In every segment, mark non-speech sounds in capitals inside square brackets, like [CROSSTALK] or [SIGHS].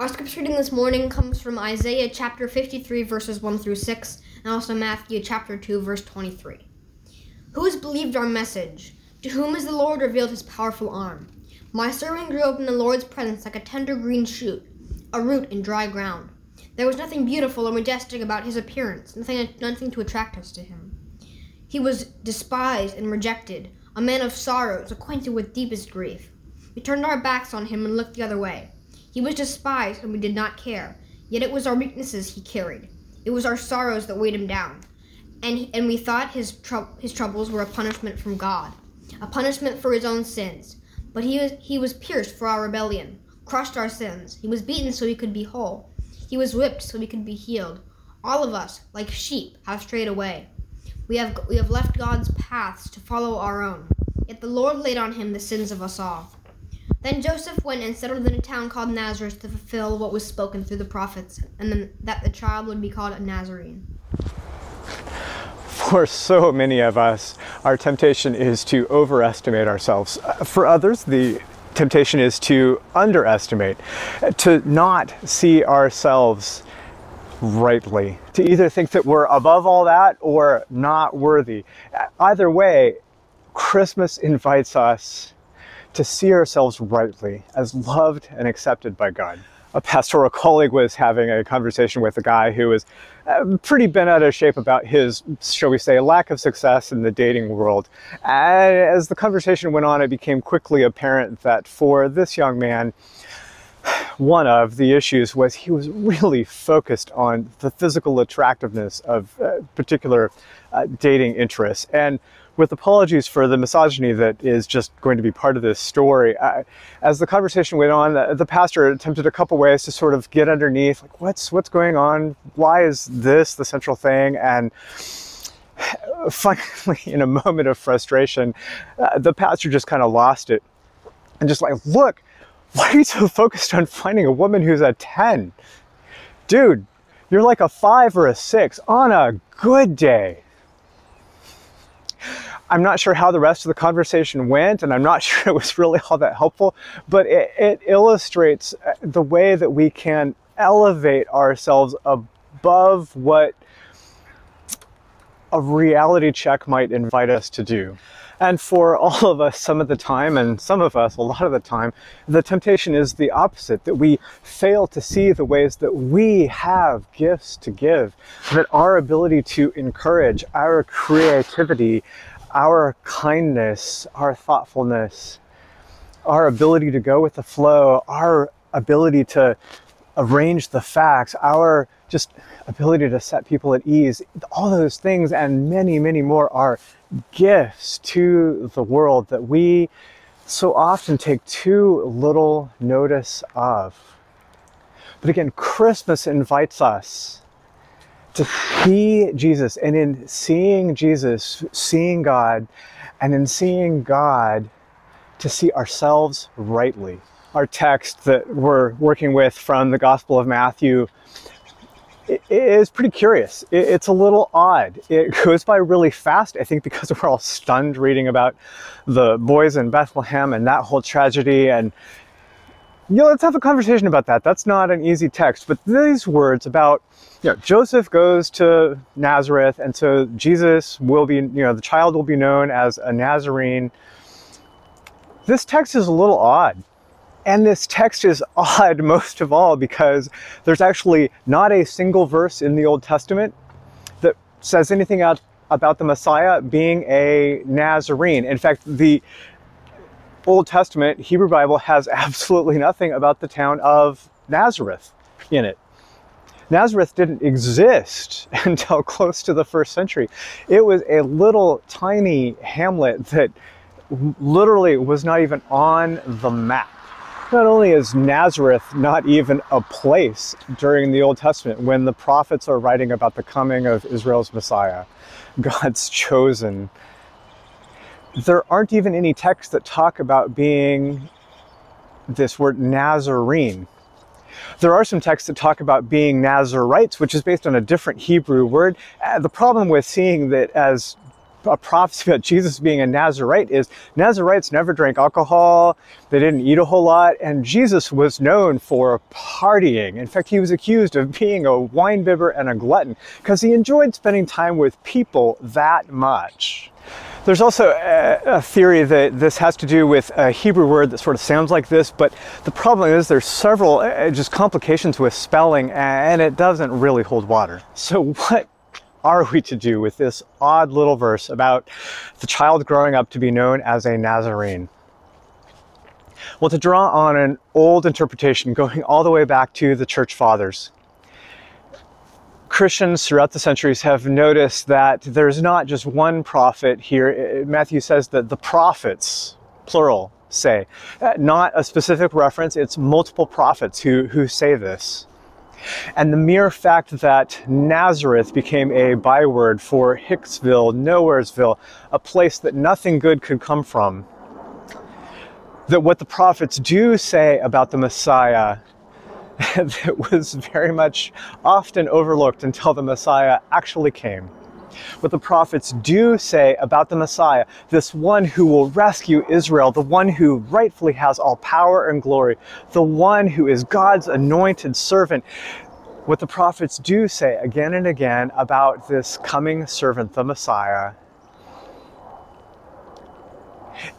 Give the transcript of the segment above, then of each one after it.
Our scripture reading this morning comes from Isaiah chapter 53, verses 1 through 6, and also Matthew chapter 2, verse 23. Who has believed our message? To whom has the Lord revealed his powerful arm? My servant grew up in the Lord's presence like a tender green shoot, a root in dry ground. There was nothing beautiful or majestic about his appearance, nothing, nothing to attract us to him. He was despised and rejected, a man of sorrows, acquainted with deepest grief. We turned our backs on him and looked the other way. He was despised, and we did not care. Yet it was our weaknesses he carried. It was our sorrows that weighed him down. And, and we thought his, tr- his troubles were a punishment from God, a punishment for his own sins. But he was, he was pierced for our rebellion, crushed our sins. He was beaten so he could be whole. He was whipped so we could be healed. All of us, like sheep, have strayed away. We have, we have left God's paths to follow our own. Yet the Lord laid on him the sins of us all. Then Joseph went and settled in a town called Nazareth to fulfill what was spoken through the prophets, and then that the child would be called a Nazarene. For so many of us, our temptation is to overestimate ourselves. Uh, For others, the temptation is to underestimate, to not see ourselves rightly, to either think that we're above all that or not worthy. Either way, Christmas invites us to see ourselves rightly as loved and accepted by God. A pastoral [LAUGHS] colleague was having a conversation with a guy who was uh, pretty bent out of shape about his, shall we say, lack of success in the dating world. And as the conversation went on, it became quickly apparent that for this young man, one of the issues was he was really focused on the physical attractiveness of uh, particular uh, dating interests. And with apologies for the misogyny that is just going to be part of this story, I, as the conversation went on, the, the pastor attempted a couple ways to sort of get underneath, like what's what's going on? Why is this the central thing? And [SIGHS] finally, in a moment of frustration, uh, the pastor just kind of lost it and just like, look, why are you so focused on finding a woman who's a 10? Dude, you're like a five or a six on a good day. I'm not sure how the rest of the conversation went, and I'm not [LAUGHS] sure it was really all that helpful, but it, it illustrates uh, the way that we can elevate ourselves above what a reality check might invite us to do. And for [LAUGHS] all of us, some of the time, and some of us a lot of the time, the temptation is the opposite that we fail to see the ways that we have gifts to give, that our ability to encourage, our creativity, our kindness, our thoughtfulness, our ability to go with the flow, our ability to arrange the facts, our just ability to set people at ease, all those things and many, many more are gifts to the world that we so often take too little notice of. But again, Christmas invites us to see Jesus, and in seeing Jesus, seeing God, and in seeing God, to see ourselves rightly. Our text that we're working with from the Gospel of Matthew is pretty curious. It's a little odd. It [LAUGHS] goes by really fast, I think, because we're all stunned reading about the boys in Bethlehem and that whole tragedy. And, you know, let's have a conversation about that. That's not an easy text. But these words about, you know, Joseph goes to Nazareth, and so Jesus will be, you know, the child will be known as a Nazarene. This text is a little odd. And this text is [LAUGHS] odd most of all because there's actually not a single verse in the Old Testament that says anything about the Messiah being a Nazarene. In fact, the Old Testament Hebrew Bible has [LAUGHS] absolutely nothing about the town of Nazareth in it. Nazareth didn't exist [LAUGHS] until close to the first century. It was a little tiny hamlet that literally was not even on the map. Not only is Nazareth not even a place during the Old Testament when the prophets are writing about the coming of Israel's Messiah, [LAUGHS] God's chosen, there aren't even any texts that talk about being this word Nazarene. There are some texts that talk about being Nazarites, which is based on a different Hebrew word. Uh, the problem with seeing that as a prophecy about Jesus being a Nazarite is Nazarites never drank alcohol, they didn't eat a whole lot, and Jesus was known for partying. In fact, he was accused of being a winebibber and a glutton because he enjoyed spending time with people that much. There's also a, a, theory that this has to do with a Hebrew word that sort of sounds like this, but the problem is there's several uh, just complications with spelling and it doesn't really hold water. So what are we to do with this odd little verse about the child growing up to be known as a Nazarene? Well, to draw on an old interpretation going all the way back to the church fathers, Christians throughout the centuries have noticed that there's not just one prophet here. Matthew says that the prophets, plural, say, uh, not a specific reference, it's multiple prophets who, who say this. And the mere fact that Nazareth became a byword for Hicksville, Nowheresville, a place that nothing good could come from, that what the prophets do say about the Messiah [LAUGHS] that was very much often overlooked until the Messiah actually came. What the prophets do say about the Messiah, this one who will rescue Israel, the one who rightfully has all power and glory, the one who is God's anointed servant, what the prophets do say again and again about this coming servant, the Messiah,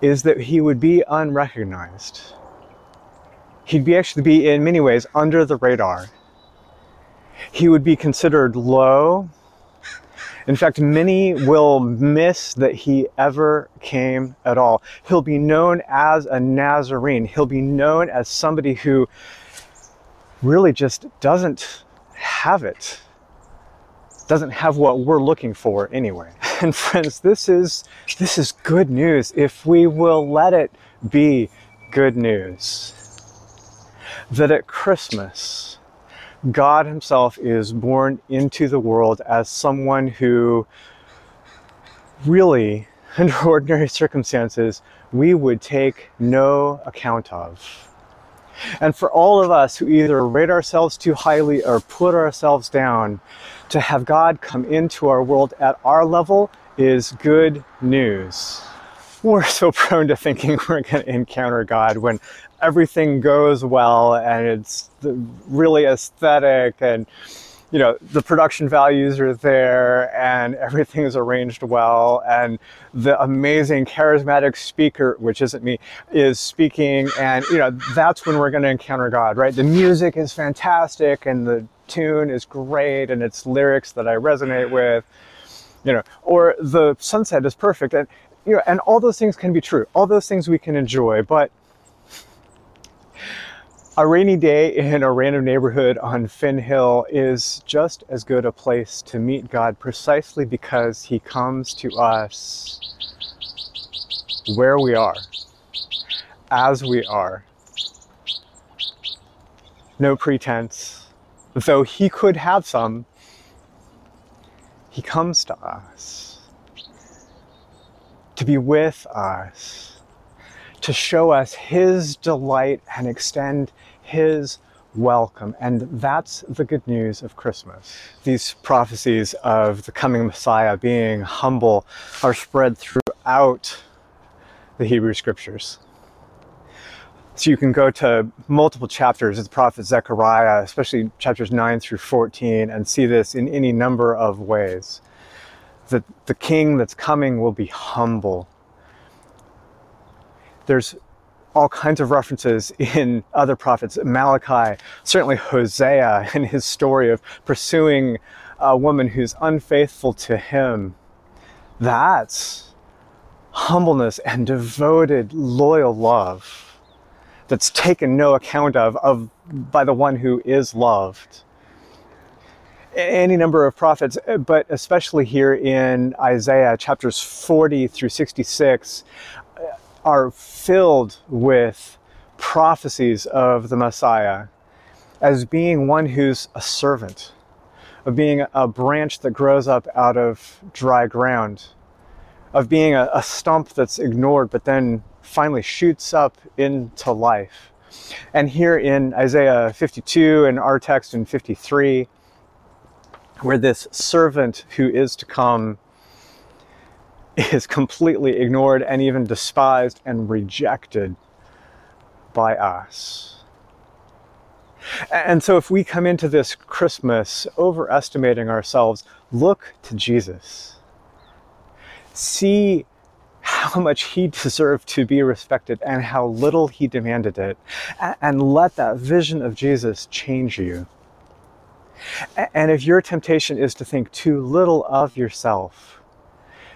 is that he would be unrecognized he'd be actually be in many ways under the radar. He would be considered low. In fact, many will miss that he ever came at all. He'll be known as a Nazarene. He'll be known as somebody who really just doesn't have it. Doesn't have what we're looking for anyway. [LAUGHS] And friends, this is this is good news if we will let it be good news that at Christmas, God Himself is born into the world as someone who really, [LAUGHS] under ordinary circumstances, we would take no account of. And for all of us who either rate ourselves too highly or put ourselves down, to have God come into our world at our level is good news. We're so [LAUGHS] prone to thinking we're going to encounter God when everything goes well and it's really aesthetic and you know the production values are there and everything is arranged well. And the amazing charismatic speaker which isn't me is speaking. And you know that's when we're going to encounter god right? The music is fantastic and the tune is great and it's lyrics that i resonate with you know or the sunset is perfect. And you know and all those things can be true. All those things we can enjoy. But a rainy day in a random neighborhood on Finn Hill is just as good a place to meet God precisely because He comes to us where we are, as we are. No pretense. Though He could have some, He comes to us to be with us to show us His delight and extend His welcome. And that's the good news of Christmas. These prophecies of the coming Messiah being humble are spread throughout the Hebrew Scriptures. So you can go to multiple chapters of the prophet Zechariah, especially chapters 9 through 14, and see this in any number of ways. That the king that's coming will be humble there's all kinds of references [LAUGHS] in other prophets, Malachi, certainly Hosea, [LAUGHS] and his story of pursuing a woman who's unfaithful to him. That's humbleness and devoted, loyal love that's taken no account of, of by the one who is loved any number of prophets, uh, but especially here in Isaiah chapters 40 through 66, are filled with prophecies of the Messiah as being one who's a servant, of being a branch that grows up out of dry ground, of being a, a stump that's ignored but then finally shoots up into life. And here in Isaiah 52 and our text in 53, where this servant who is to come [LAUGHS] is completely ignored and even despised and rejected by us. And so, if we come into this Christmas overestimating ourselves, look to Jesus. See how [LAUGHS] much he deserved to be respected and how little he demanded it. And let that vision of Jesus change you. And if your temptation is to think too little of yourself,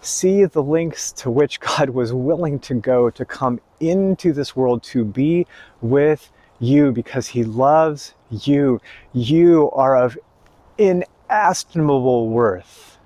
see the lengths to which [LAUGHS] God was willing to go to come into this world to be with you because he loves you. You are of inestimable worth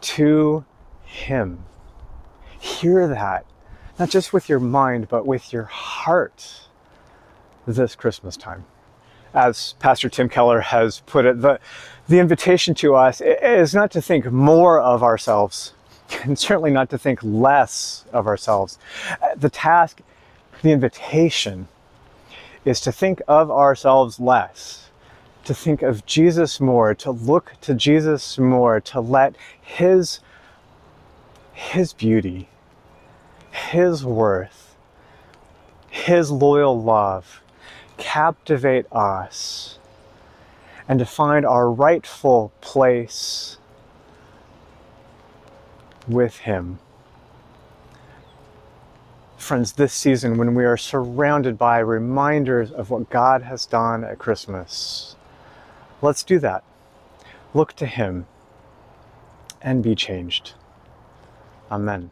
to him. Hear that, not just with your mind, but with your heart this Christmas time as Pastor Tim Keller has put it, the, the invitation to us is not to think more of ourselves, [LAUGHS] and certainly not to think less of ourselves. Uh, the task, the invitation, is to think of ourselves less, to think of Jesus more, to look to Jesus more, to let His, His beauty, His worth, His loyal love, captivate us and to find our rightful place with Him. Friends, this season, when we are surrounded by reminders of what God has done at Christmas, let's do that. Look to Him and be changed. Amen.